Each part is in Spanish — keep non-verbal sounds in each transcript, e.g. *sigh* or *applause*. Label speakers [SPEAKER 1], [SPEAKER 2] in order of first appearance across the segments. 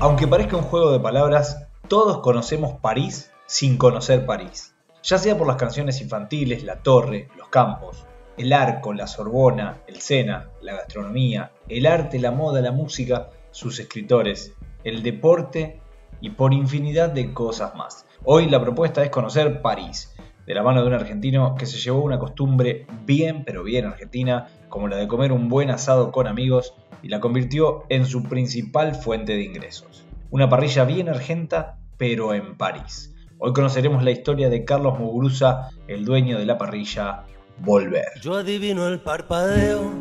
[SPEAKER 1] Aunque parezca un juego de palabras, todos conocemos París sin conocer París. Ya sea por las canciones infantiles, la torre, los campos, el arco, la Sorbona, el Sena, la gastronomía, el arte, la moda, la música, sus escritores, el deporte y por infinidad de cosas más. Hoy la propuesta es conocer París, de la mano de un argentino que se llevó una costumbre bien pero bien argentina, como la de comer un buen asado con amigos y la convirtió en su principal fuente de ingresos. Una parrilla bien argenta, pero en París. Hoy conoceremos la historia de Carlos Muguruza, el dueño de la parrilla Volver.
[SPEAKER 2] Yo adivino el parpadeo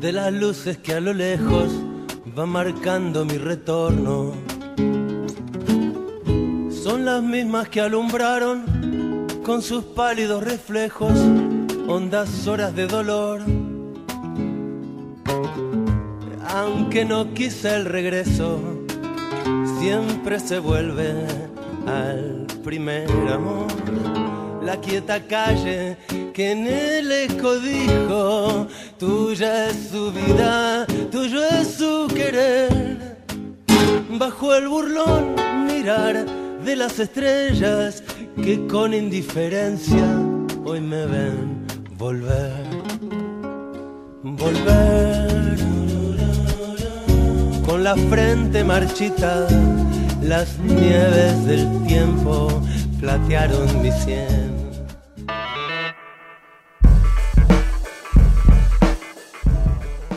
[SPEAKER 2] de las luces que a lo lejos va marcando mi retorno. Son las mismas que alumbraron con sus pálidos reflejos hondas horas de dolor aunque no quise el regreso, siempre se vuelve al primer amor. La quieta calle que en el eco dijo, tuya es su vida, tuyo es su querer. Bajo el burlón mirar de las estrellas que con indiferencia hoy me ven volver, volver con la frente marchita, las nieves del tiempo platearon mi sien.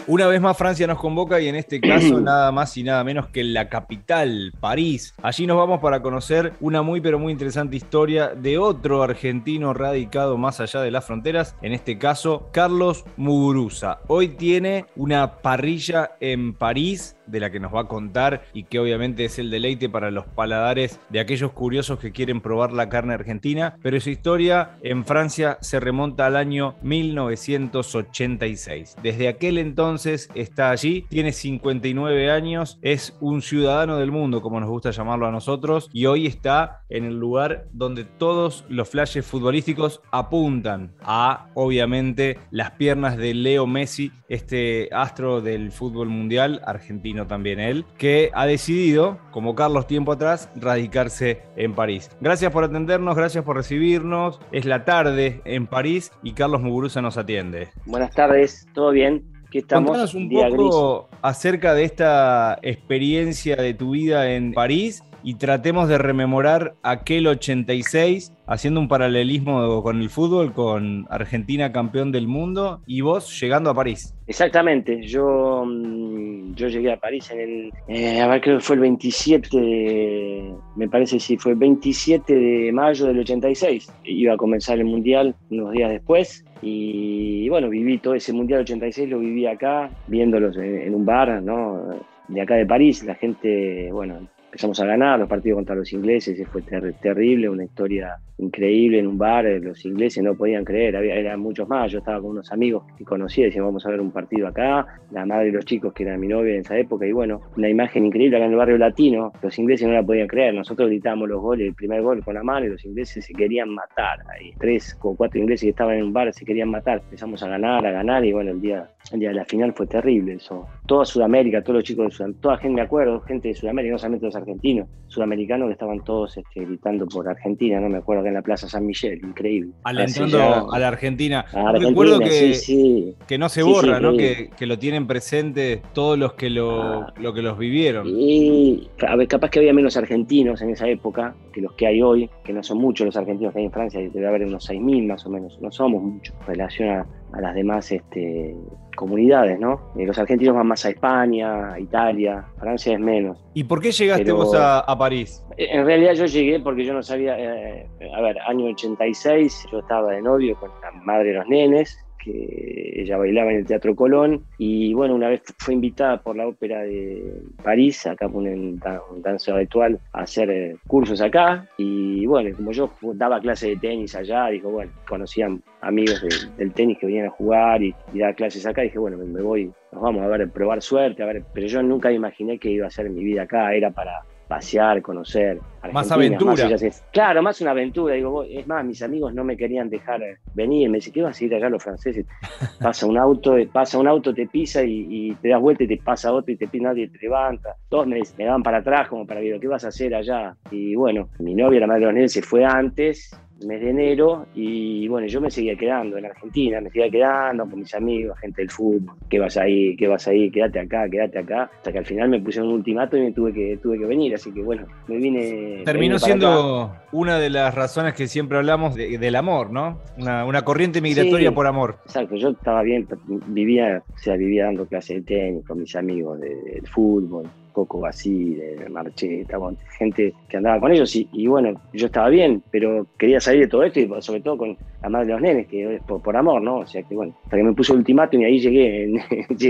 [SPEAKER 1] Una vez más Francia nos convoca y en este caso *clears throat* nada más y nada menos que la capital, París. Allí nos vamos para conocer una muy pero muy interesante historia de otro argentino radicado más allá de las fronteras, en este caso Carlos Muguruza. Hoy tiene una parrilla en París de la que nos va a contar y que obviamente es el deleite para los paladares de aquellos curiosos que quieren probar la carne argentina, pero su historia en Francia se remonta al año 1986. Desde aquel entonces está allí, tiene 59 años, es un ciudadano del mundo, como nos gusta llamarlo a nosotros, y hoy está en el lugar donde todos los flashes futbolísticos apuntan a, obviamente, las piernas de Leo Messi, este astro del fútbol mundial argentino también él, que ha decidido, como Carlos tiempo atrás, radicarse en París. Gracias por atendernos, gracias por recibirnos. Es la tarde en París y Carlos Muguruza nos atiende.
[SPEAKER 3] Buenas tardes, ¿todo bien? Estamos.
[SPEAKER 1] Contanos un poco acerca de esta experiencia de tu vida en París y tratemos de rememorar aquel 86 haciendo un paralelismo con el fútbol, con Argentina campeón del mundo y vos llegando a París.
[SPEAKER 3] Exactamente, yo, mm, yo llegué a París en el, eh, a ver, creo que fue el 27, me parece sí, fue el 27 de mayo del 86. Iba a comenzar el Mundial unos días después y, bueno, viví todo ese Mundial 86, lo viví acá, viéndolos en, en un bar, ¿no? De acá de París, la gente, bueno, empezamos a ganar los partidos contra los ingleses, fue terrible, una historia increíble en un bar, eh, los ingleses no podían creer, había, eran muchos más, yo estaba con unos amigos que conocía, decían vamos a ver un partido acá, la madre de los chicos que era mi novia en esa época, y bueno, una imagen increíble acá en el barrio latino, los ingleses no la podían creer, nosotros gritábamos los goles, el primer gol con la mano y los ingleses se querían matar, ahí tres o cuatro ingleses que estaban en un bar se querían matar, empezamos a ganar, a ganar, y bueno, el día, el día de la final fue terrible eso, toda Sudamérica, todos los chicos de Sudamérica, toda gente, me acuerdo, gente de Sudamérica, no solamente los argentinos, sudamericanos que estaban todos este, gritando por Argentina, no me acuerdo en la Plaza San Miguel, increíble.
[SPEAKER 1] Alentando a la Argentina. Recuerdo que, que no se borra, ¿no? Que, lo tienen presente todos los que lo, ah. lo que los vivieron.
[SPEAKER 3] Y a ver, capaz que había menos argentinos en esa época que los que hay hoy, que no son muchos los argentinos que hay en Francia, debe haber unos 6.000 más o menos, no somos muchos en relación a, a las demás este, comunidades, ¿no? Eh, los argentinos van más a España, a Italia, Francia es menos.
[SPEAKER 1] ¿Y por qué llegaste vos a, París?
[SPEAKER 3] Eh, en realidad yo llegué porque yo no sabía, eh, a ver, año 86, yo estaba de novio con la madre de los nenes, ella bailaba en el Teatro Colón. Y bueno, una vez fue invitada por la ópera de París, acá por un, danza habitual, a hacer cursos acá. Y bueno, como yo daba clases de tenis allá, dijo, bueno, conocían amigos del tenis que venían a jugar y, dar clases acá, dije, bueno, me, voy, nos vamos a ver, probar suerte, a ver, pero yo nunca imaginé que iba a ser mi vida acá, era para pasear, conocer.
[SPEAKER 1] más aventura.
[SPEAKER 3] claro, más una aventura. Digo, es más, mis amigos no me querían dejar venir. Me dice, ¿qué vas a ir allá los franceses? *laughs* Pasa un auto, pasa un auto, te pisa y, te das vuelta y te pasa otro y te pisa, nadie te levanta. Todos me, me daban para atrás como para ver, ¿qué vas a hacer allá? Y bueno, mi novia, la madre de los se fue antes mes de enero y bueno, yo me seguía quedando en Argentina, me seguía quedando con mis amigos, gente del fútbol, ¿qué vas ahí? ¿Qué vas ahí? Quédate acá, quédate acá, hasta que al final me pusieron un ultimato y me tuve que, tuve que venir, así que bueno, me vine...
[SPEAKER 1] Terminó siendo una de las razones que siempre hablamos del amor, ¿no? Una, corriente migratoria por amor.
[SPEAKER 3] Exacto, yo estaba bien, vivía, o sea, vivía dando clases de tenis con mis amigos del fútbol, Coco así, de Marcheta, gente que andaba con ellos y, bueno, yo estaba bien, pero quería salir de todo esto y sobre todo con la madre de los nenes, que es por, amor, ¿no? O sea que bueno, hasta que me puso el ultimátum y ahí llegué,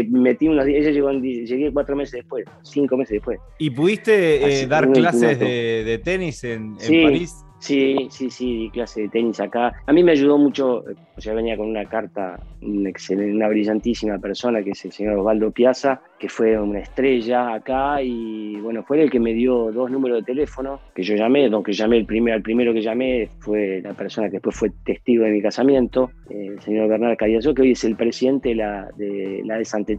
[SPEAKER 3] *laughs* metí unos días, ella llegó, llegué cuatro meses después, cinco meses después.
[SPEAKER 1] ¿Y pudiste eh, dar clases de, tenis en, París?
[SPEAKER 3] Sí, sí, sí, di clase de tenis acá. A mí me ayudó mucho, o sea, venía con una carta, una, una brillantísima persona que es el señor Osvaldo Piazza, que fue una estrella acá y bueno, fue el que me dio dos números de teléfono que yo llamé, aunque llamé el primero, el primero que llamé fue la persona que después fue testigo de mi casamiento, el señor Bernard Cariazo, que hoy es el presidente de la de, la de saint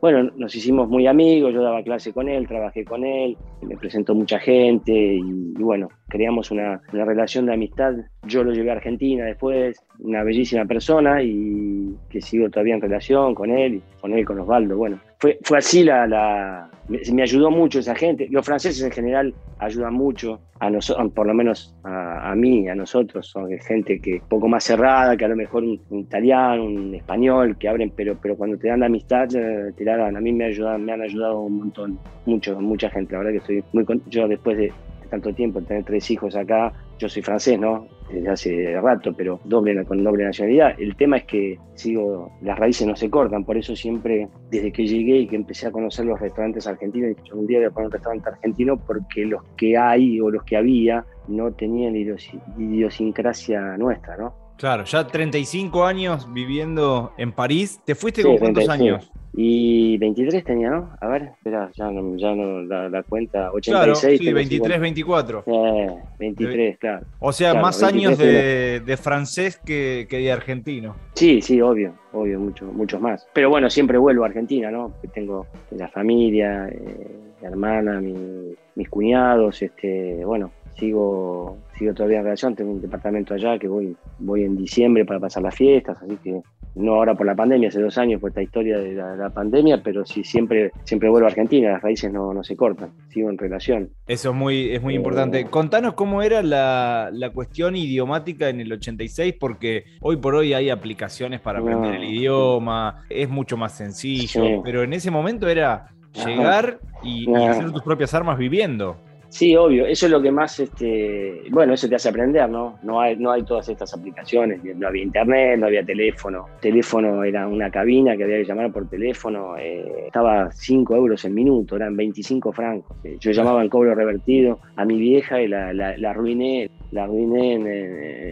[SPEAKER 3] Bueno, nos hicimos muy amigos, yo daba clase con él, trabajé con él, me presentó mucha gente y, bueno, creamos una, una relación de amistad. Yo lo llevé a Argentina después, una bellísima persona y que sigo todavía en relación con él, con él, con Osvaldo. Bueno, fue, fue así la, la me, ayudó mucho esa gente. Los franceses en general ayudan mucho, a nosotros, por lo menos a, a, mí, a nosotros, son gente que un poco más cerrada, que a lo mejor un, italiano, un español, que abren, pero, pero cuando te dan la amistad, eh, te la dan. A mí me, ayudan, me han ayudado un montón, mucho, mucha gente. La verdad que estoy muy Yo después de tanto tiempo, tener tres hijos acá, yo soy francés, ¿no? Desde hace rato, pero doble, con doble nacionalidad. El tema es que sigo, las raíces no se cortan, por eso siempre, desde que llegué y que empecé a conocer los restaurantes argentinos, yo un día voy a poner un restaurante argentino porque los que hay o los que había no tenían idiosincrasia nuestra, ¿no?
[SPEAKER 1] Claro, ya 35 años viviendo en París. ¿Te fuiste con cuántos años?
[SPEAKER 3] Y 23 tenía, ¿no? A ver, espera, ya no, ya no la, cuenta. 86.
[SPEAKER 1] Claro, sí, 23, 24.
[SPEAKER 3] Eh, 23, claro.
[SPEAKER 1] O sea, más años de, de, francés que, que, de argentino.
[SPEAKER 3] Sí, sí, obvio, obvio, mucho, muchos más. Pero bueno, siempre vuelvo a Argentina, ¿no? Porque tengo la familia, eh, mi hermana, mis cuñados, este, bueno, sigo, sigo todavía en relación, tengo un departamento allá que voy, voy en diciembre para pasar las fiestas, así que no ahora por la pandemia, hace dos años por esta historia de la, pandemia, pero sí siempre, siempre vuelvo a Argentina, las raíces no, no, se cortan, sigo en relación.
[SPEAKER 1] Eso es muy, es muy importante. Eh, Contanos cómo era la, la, cuestión idiomática en el 86, porque hoy por hoy hay aplicaciones para aprender el idioma, es mucho más sencillo, pero en ese momento era llegar y hacer tus propias armas viviendo.
[SPEAKER 3] Sí, obvio, eso es lo que más, este, bueno, eso te hace aprender, ¿no? No hay, no hay todas estas aplicaciones, no había internet, no había teléfono, teléfono era una cabina que había que llamar por teléfono, eh, estaba 5 euros el minuto, eran 25 francos. Yo llamaba al cobro revertido a mi vieja y la, la, la arruiné la arruiné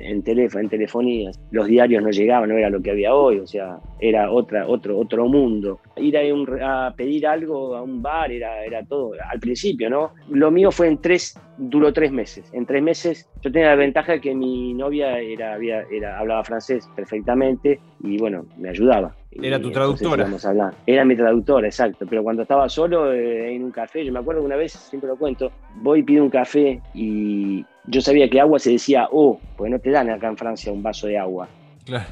[SPEAKER 3] en, teléfono, en telefonía. Los diarios no llegaban, no era lo que había hoy, o sea, era otra, otro, otro mundo. Ir a, pedir algo a un bar era, era todo, al principio, ¿no? Lo mío fue en tres, duró tres meses. En tres meses yo tenía la ventaja de que mi novia era, había, era, hablaba francés perfectamente y bueno, me ayudaba.
[SPEAKER 1] Era tu traductora.
[SPEAKER 3] Era mi traductora, exacto. Pero cuando estaba solo eh, en un café, yo me acuerdo una vez, siempre lo cuento, voy y pido un café y yo sabía que agua se decía O, porque no te dan acá en Francia un vaso de agua.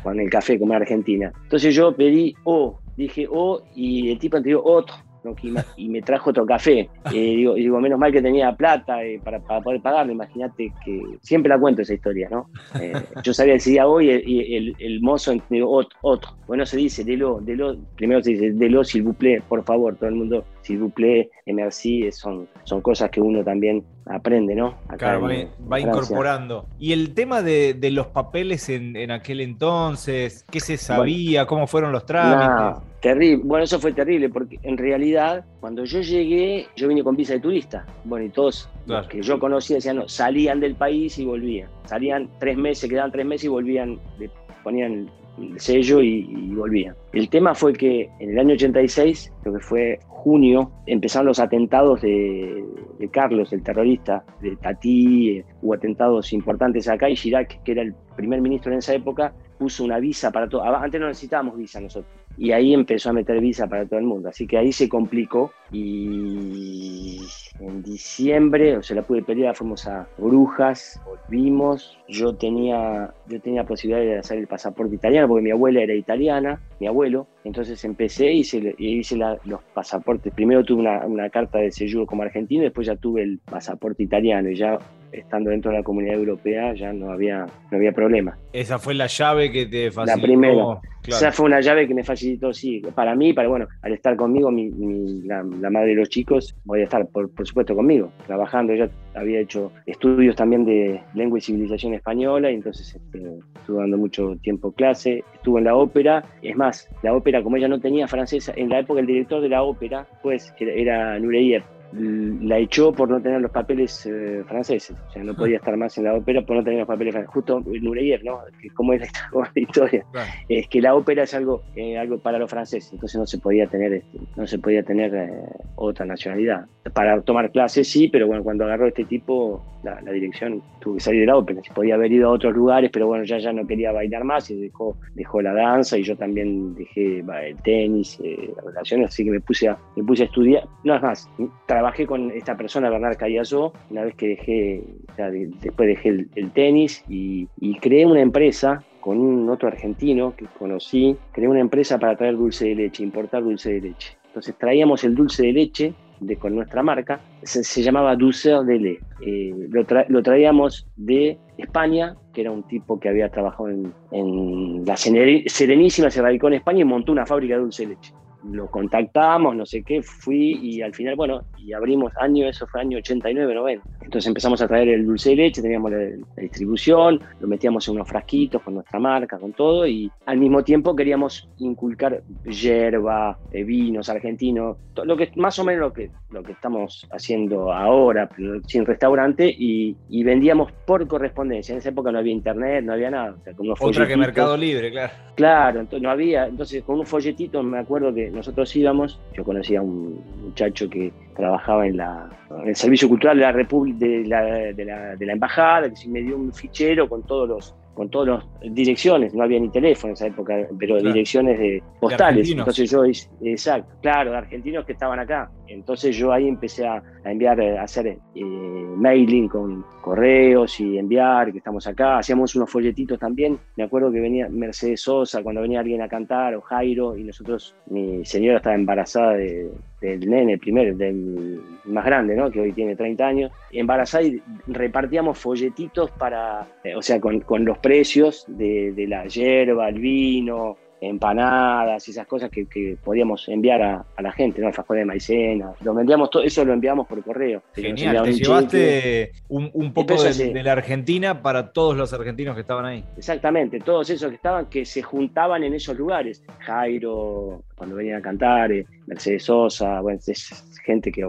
[SPEAKER 3] Con el café como en Argentina. Entonces yo pedí O, dije O y el tipo anterior otro y me trajo otro café. *laughs* Eh, digo, digo, menos mal que tenía plata eh, para, poder pagarlo. Imagínate que siempre la cuento esa historia, ¿no? Eh, *laughs* yo sabía el día hoy y el, el, mozo digo, otro, Bueno, se dice, delo, delo, primero se dice, delo, s'il vous plaît, por favor, todo el mundo, s'il vous plaît, merci, son, son cosas que uno también aprende, ¿no?
[SPEAKER 1] claro, va, incorporando. Y el tema de, de los papeles en, en, aquel entonces, ¿qué se sabía? ¿Cómo fueron los trámites?
[SPEAKER 3] Terrible. Bueno, eso fue terrible porque en realidad cuando yo llegué, yo vine con visa de turista. Bueno, y todos los que yo conocía decían, no, salían del país y volvían. Salían tres meses, quedaban tres meses y volvían, ponían el sello y, volvía. El tema fue que en el año 86, creo que fue junio, empezaron los atentados de, Carlos, el terrorista, de Tati, eh, hubo atentados importantes acá y Chirac, que era el primer ministro en esa época, puso una visa para todo. Antes no necesitábamos visa nosotros. Y ahí empezó a meter visa para todo el mundo. Así que ahí se complicó y en diciembre, o sea, la pude pelear, fuimos a Brujas, volvimos. Yo tenía, yo tenía posibilidad de hacer el pasaporte italiano porque mi abuela era italiana, mi abuelo. Entonces empecé y hice, hice los pasaportes. Primero tuve una, una carta de sello como argentino, después ya tuve el pasaporte italiano y ya estando dentro de la comunidad europea ya no había, no había problema.
[SPEAKER 1] Esa fue la llave que te facilitó.
[SPEAKER 3] La primera. Esa fue una llave que me facilitó, sí, para mí, para bueno, al estar conmigo, mi, la, madre de los chicos, voy a estar, por, por, supuesto, conmigo, trabajando. Yo había hecho estudios también de lengua y civilización española, y entonces este, estuve dando mucho tiempo clase, estuve en la ópera. Es más, la ópera, como ella no tenía francesa, en la época el director de la ópera, pues, era Nureyev, la echó por no tener los papeles eh, franceses, o sea, no podía estar más en la ópera por no tener los papeles franceses. Justo Nureyev, ¿no? ¿Cómo es la, *laughs* historia? Es que la ópera es algo, eh, algo para los franceses, entonces no se podía tener, este, no se podía tener eh, otra nacionalidad. Para tomar clases sí, pero bueno, cuando agarró este tipo, la, dirección tuvo que salir de la ópera. Se podía haber ido a otros lugares, pero bueno, ya, ya no quería bailar más y dejó, dejó la danza y yo también dejé el tenis, las relaciones, así que me puse a, me puse a estudiar. No es más, trabajé con esta persona, Bernard Callazo, una vez que dejé, después dejé el, tenis y, creé una empresa con un otro argentino que conocí, creé una empresa para traer dulce de leche, importar dulce de leche. Entonces traíamos el dulce de leche de, con nuestra marca, se, llamaba Dulceur de Le. Eh, lo, traíamos de España, que era un tipo que había trabajado en, en la Serenísima, se radicó en España y montó una fábrica de dulce de leche lo contactamos, no sé qué, fui y al final, bueno, y abrimos año, eso fue año 89, 90. Entonces empezamos a traer el dulce de leche, teníamos la, distribución, lo metíamos en unos frasquitos con nuestra marca, con todo, y al mismo tiempo queríamos inculcar hierba, eh, vinos argentinos, lo que más o menos lo que, lo que estamos haciendo ahora, sin restaurante, y, vendíamos por correspondencia. En esa época no había internet, no había nada.
[SPEAKER 1] Otra que Mercado Libre, claro.
[SPEAKER 3] Claro, entonces no había, entonces con un folletito me acuerdo que nosotros íbamos, yo conocía a un muchacho que trabajaba en, la, en el Servicio Cultural de la, de la, de la, de la Embajada, que me dio un fichero con todos los con todas las direcciones, no había ni teléfono en esa época, pero direcciones de postales. Entonces yo, exacto, claro, de argentinos que estaban acá. Entonces yo ahí empecé a, enviar, a hacer eh, mailing con correos y enviar que estamos acá. Hacíamos unos folletitos también. Me acuerdo que venía Mercedes Sosa cuando venía alguien a cantar o Jairo y nosotros, mi señora estaba embarazada de, del nene, primero, del más grande, ¿no? que hoy tiene 30 años, embarazada y repartíamos folletitos para, eh, o sea, con, con los precios de, de, la hierba, el vino, empanadas y esas cosas que, podíamos enviar a, la gente, ¿no? Alfajor de maicena. Lo enviamos todo, eso lo enviamos por correo.
[SPEAKER 1] Genial, te llevaste un, poco de, la Argentina para todos los argentinos que estaban ahí.
[SPEAKER 3] Exactamente, todos esos que estaban, que se juntaban en esos lugares. Jairo, cuando venían a cantar, eh, Mercedes Sosa, bueno, es gente que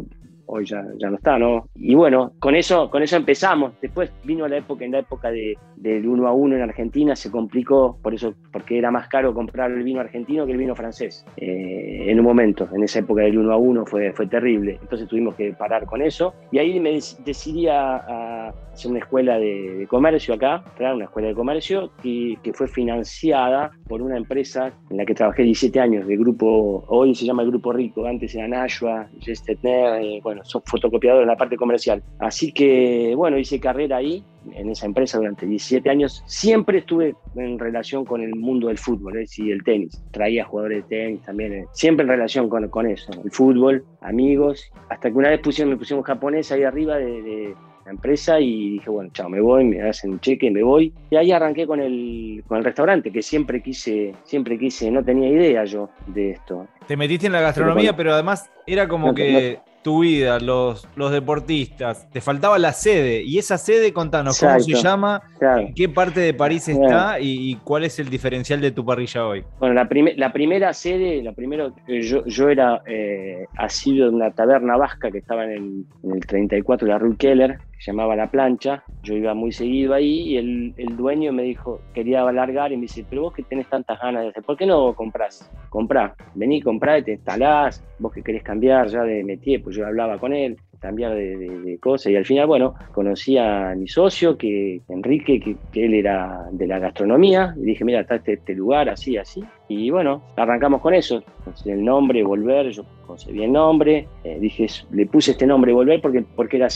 [SPEAKER 3] hoy ya, no está, ¿no? Y bueno, con eso, con eso empezamos. Después vino la época, en la época de, del 1 a 1 en Argentina, se complicó, por eso, porque era más caro comprar el vino argentino que el vino francés. Eh, en un momento, en esa época del 1 a 1 fue, fue terrible. Entonces tuvimos que parar con eso. Y ahí me decidí a, hacer una escuela de, comercio acá, una escuela de comercio, y que fue financiada por una empresa en la que trabajé 17 años, de grupo, hoy se llama el Grupo Rico, antes era Nashua, Gestetner, eh, bueno, son fotocopiadores en la parte comercial. Así que, bueno, hice carrera ahí, en esa empresa durante 17 años. Siempre estuve en relación con el mundo del fútbol ¿eh? y el tenis. Traía jugadores de tenis también, eh. siempre en relación con, con, eso, el fútbol, amigos. Hasta que una vez pusieron, me pusieron japonés ahí arriba de, la empresa y dije, bueno, chao, me voy, me hacen un cheque, me voy. Y ahí arranqué con el, con el restaurante, que siempre quise, siempre quise, no tenía idea yo de esto.
[SPEAKER 1] Te metiste en la gastronomía, pero además era como que tu vida, los, los deportistas, te faltaba la sede. Y esa sede, contanos, ¿cómo se llama? ¿En qué parte de París está? Y, cuál es el diferencial de tu parrilla hoy?
[SPEAKER 3] Bueno, la, la primera sede, la primero, yo, yo era eh, asiduo de una taberna vasca que estaba en el, 34 de la Rue Keller, llamaba La Plancha, yo iba muy seguido ahí y el, el, dueño me dijo, quería alargar y me dice, pero vos que tenés tantas ganas de hacer, ¿por qué no compras? Comprá, vení, comprá y te instalás, vos que querés cambiar ya de métier, pues yo hablaba con él, cambiar de, cosas y al final, bueno, conocí a mi socio, que Enrique, que, él era de la gastronomía, y dije, mira, está este, este lugar, así, así, y bueno, arrancamos con eso, el nombre, Volver, yo concebí el nombre, eh, dije, le puse este nombre, Volver, porque, porque era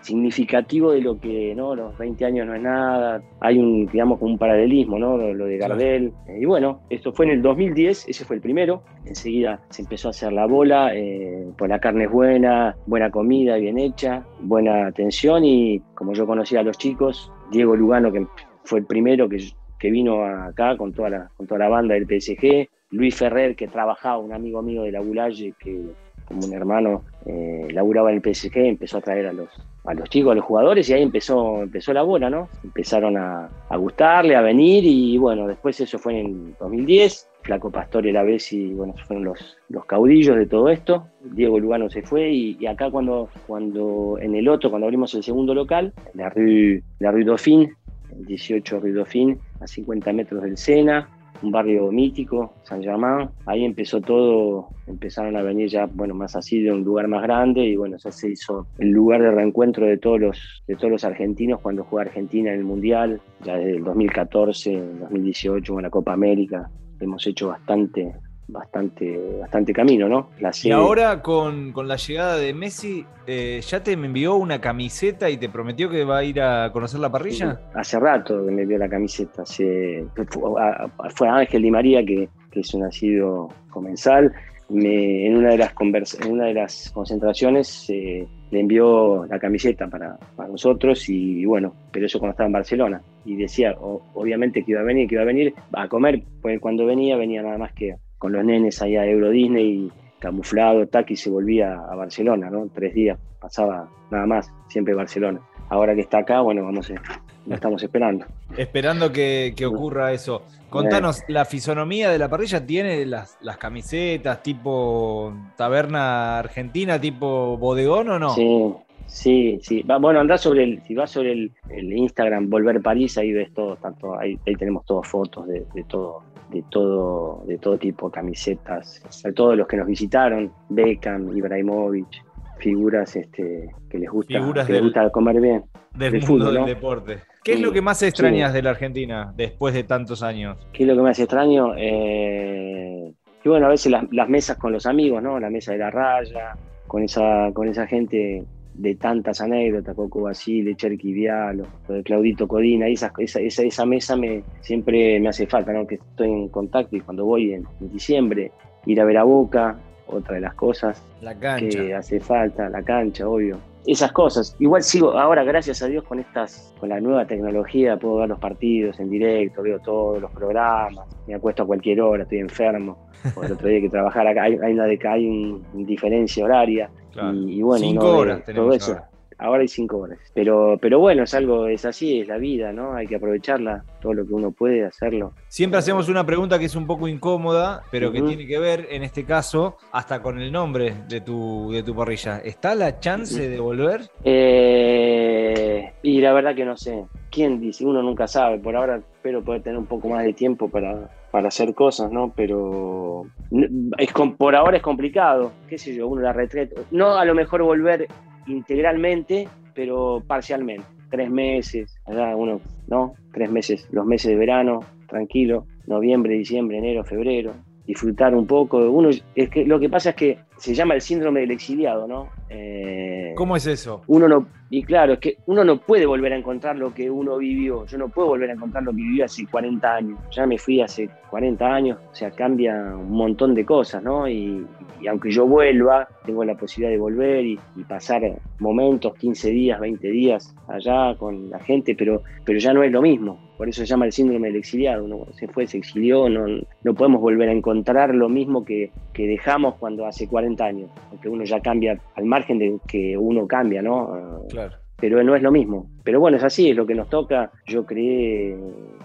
[SPEAKER 3] significativo de lo que no los 20 años no es nada hay un digamos un paralelismo no lo, de Gardel y bueno esto fue en el 2010 ese fue el primero enseguida se empezó a hacer la bola eh, pues la carne es buena buena comida bien hecha buena atención y como yo conocía a los chicos Diego Lugano que fue el primero que, que vino acá con toda la con toda la banda del PSG Luis Ferrer que trabajaba un amigo mío de la Bulaye que como un hermano eh, laburaba en el PSG empezó a traer a los a los chicos, a los jugadores, y ahí empezó, empezó la bola, ¿no? Empezaron a, gustarle, a venir, y bueno, después eso fue en 2010. Flaco Pastor y la vez y bueno, fueron los, los caudillos de todo esto. Diego Lugano se fue y, acá cuando, cuando en el otro, cuando abrimos el segundo local, la Rue, la Dauphine, 18 Rue Dauphine, a 50 metros del Sena, un barrio mítico, San Germán. Ahí empezó todo, empezaron a venir ya, bueno, más así de un lugar más grande y bueno, ya se hizo el lugar de reencuentro de todos los, de todos los argentinos cuando juega Argentina en el Mundial, ya desde el 2014, 2018 con la Copa América. Hemos hecho bastante, bastante, bastante camino, ¿no?
[SPEAKER 1] y ahora con, la llegada de Messi, eh, ¿ya te envió una camiseta y te prometió que va a ir a conocer la parrilla?
[SPEAKER 3] Hace rato que me envió la camiseta. fue, Ángel Di María, que, es un nacido comensal. en, una de las en una de las concentraciones eh, le envió la camiseta para, nosotros y, bueno, pero eso cuando estaba en Barcelona. Y decía, obviamente que iba a venir, que iba a venir a comer, pues cuando venía, venía nada más que con los nenes allá a Euro Disney, camuflado, taqui, se volvía a Barcelona, ¿no? Tres días, pasaba nada más, siempre Barcelona. Ahora que está acá, bueno, vamos a, lo estamos esperando.
[SPEAKER 1] Esperando que, ocurra eso. Contanos, ¿la fisonomía de la parrilla tiene las, las, camisetas tipo taberna argentina, tipo bodegón o no?
[SPEAKER 3] Sí, sí, sí. bueno, andá sobre el, si vas sobre el, Instagram Volver París, ahí ves todo, tanto, ahí, tenemos todas fotos de, de todo, de todo, de todo tipo, camisetas, a todos los que nos visitaron, Beckham, Ibrahimovic, figuras este, que les gusta, gusta comer bien.
[SPEAKER 1] Del, mundo del deporte. ¿Qué es lo que más extrañas de la Argentina después de tantos años?
[SPEAKER 3] ¿Qué es lo que más extraño? Eh, y bueno, a veces las, las, mesas con los amigos, ¿no? La mesa de la raya, con esa, con esa gente de tantas anécdotas, Coco Basile, Cherky Vialo, de Claudito Codina, y esa, esa, esa, mesa me, siempre me hace falta, ¿no? que estoy en contacto y cuando voy en, diciembre, ir a ver a Boca, otra de las cosas
[SPEAKER 1] la cancha.
[SPEAKER 3] que hace falta, la cancha, obvio. Esas cosas. Igual sigo, ahora gracias a Dios con estas, con la nueva tecnología, puedo ver los partidos en directo, veo todos los programas, me acuesto a cualquier hora, estoy enfermo, el otro día hay que trabajar acá, hay, hay una de hay una diferencia horaria, y, bueno,
[SPEAKER 1] cinco horas
[SPEAKER 3] todo eso. Ahora. Hay cinco horas. Pero, pero bueno, es algo, es así, es la vida, ¿no? Hay que aprovecharla, todo lo que uno puede hacerlo.
[SPEAKER 1] Siempre hacemos una pregunta que es un poco incómoda, pero que tiene que ver, en este caso, hasta con el nombre de tu, de tu parrilla. ¿Está la chance de volver?
[SPEAKER 3] Eh, y la verdad que no sé. ¿Quién dice? Uno nunca sabe. Por ahora espero poder tener un poco más de tiempo para, para hacer cosas, ¿no? Pero es, por ahora es complicado, qué sé yo, uno la retreta. No a lo mejor volver integralmente, pero parcialmente. Tres meses, allá uno, ¿no? Tres meses, los meses de verano, tranquilo, noviembre, diciembre, enero, febrero, disfrutar un poco. Uno, es que lo que pasa es que se llama el síndrome del exiliado, ¿no?
[SPEAKER 1] Eh, ¿Cómo es eso?
[SPEAKER 3] Uno no, y claro, es que uno no puede volver a encontrar lo que uno vivió. Yo no puedo volver a encontrar lo que viví hace 40 años. Ya me fui hace 40 años, o sea, cambia un montón de cosas, ¿no? Y, aunque yo vuelva, tengo la posibilidad de volver y, pasar momentos, 15 días, 20 días allá con la gente, pero, pero ya no es lo mismo por eso se llama el síndrome del exiliado. Uno se fue, se exilió, no, no podemos volver a encontrar lo mismo que, que dejamos cuando hace 40 años, aunque uno ya cambia al margen de que uno cambia, ¿no?
[SPEAKER 1] Claro.
[SPEAKER 3] Pero no es lo mismo. Pero bueno, es así, es lo que nos toca. Yo creé,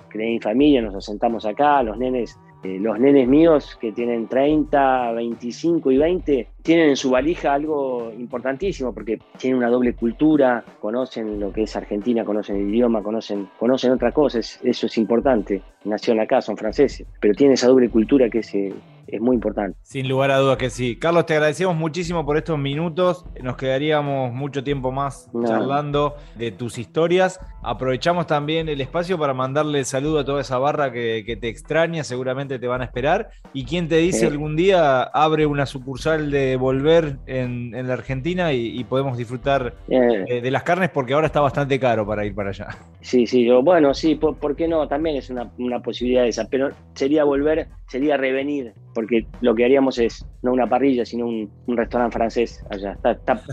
[SPEAKER 3] creé en familia, nos asentamos acá, los nenes eh, los nenes míos que tienen 30, 25 y 20 tienen en su valija algo importantísimo porque tienen una doble cultura, conocen lo que es Argentina, conocen el idioma, conocen, conocen otras cosas, eso es importante. Nacieron acá, son franceses, pero tienen esa doble cultura que es, eh, es muy importante.
[SPEAKER 1] Sin lugar a dudas que sí. Carlos, te agradecemos muchísimo por estos minutos. Nos quedaríamos mucho tiempo más charlando de tus historias. Aprovechamos también el espacio para mandarle saludo a toda esa barra que, te extraña, seguramente te van a esperar. Y quien te dice algún día abre una sucursal de volver en, la Argentina y, podemos disfrutar eh. de, las carnes porque ahora está bastante caro para ir para allá.
[SPEAKER 3] Sí, sí, yo, bueno, sí, ¿por, qué no? También es una, una posibilidad esa, pero sería volver, sería revenir porque lo que haríamos es no una parrilla, sino un, restaurante francés allá.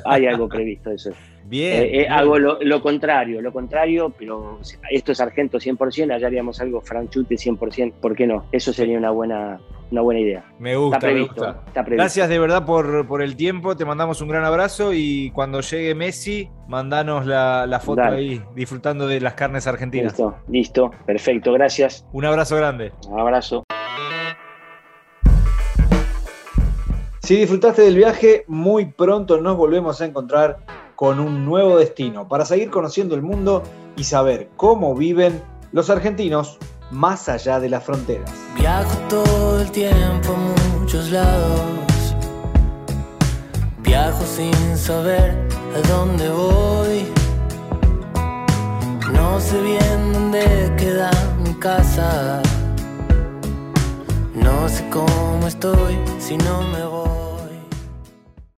[SPEAKER 3] hay algo previsto eso. *laughs*
[SPEAKER 1] Bien.
[SPEAKER 3] Eh, eh, hago lo, contrario, lo contrario, pero esto es argento 100%, allá haríamos algo franchute 100%, ¿por qué no? Eso sería una buena, una buena idea.
[SPEAKER 1] Me gusta, me gusta. Gracias de verdad por, el tiempo, te mandamos un gran abrazo y cuando llegue Messi, mandanos la, foto ahí disfrutando de las carnes argentinas.
[SPEAKER 3] Listo, listo, perfecto, gracias.
[SPEAKER 1] Un abrazo grande.
[SPEAKER 3] Un abrazo.
[SPEAKER 1] Si disfrutaste del viaje, muy pronto nos volvemos a encontrar con un nuevo destino para seguir conociendo el mundo y saber cómo viven los argentinos más allá de las fronteras.
[SPEAKER 2] Viajo todo el tiempo a muchos lados. Viajo sin saber a dónde voy. No sé bien dónde queda mi casa. No sé cómo estoy si no me voy.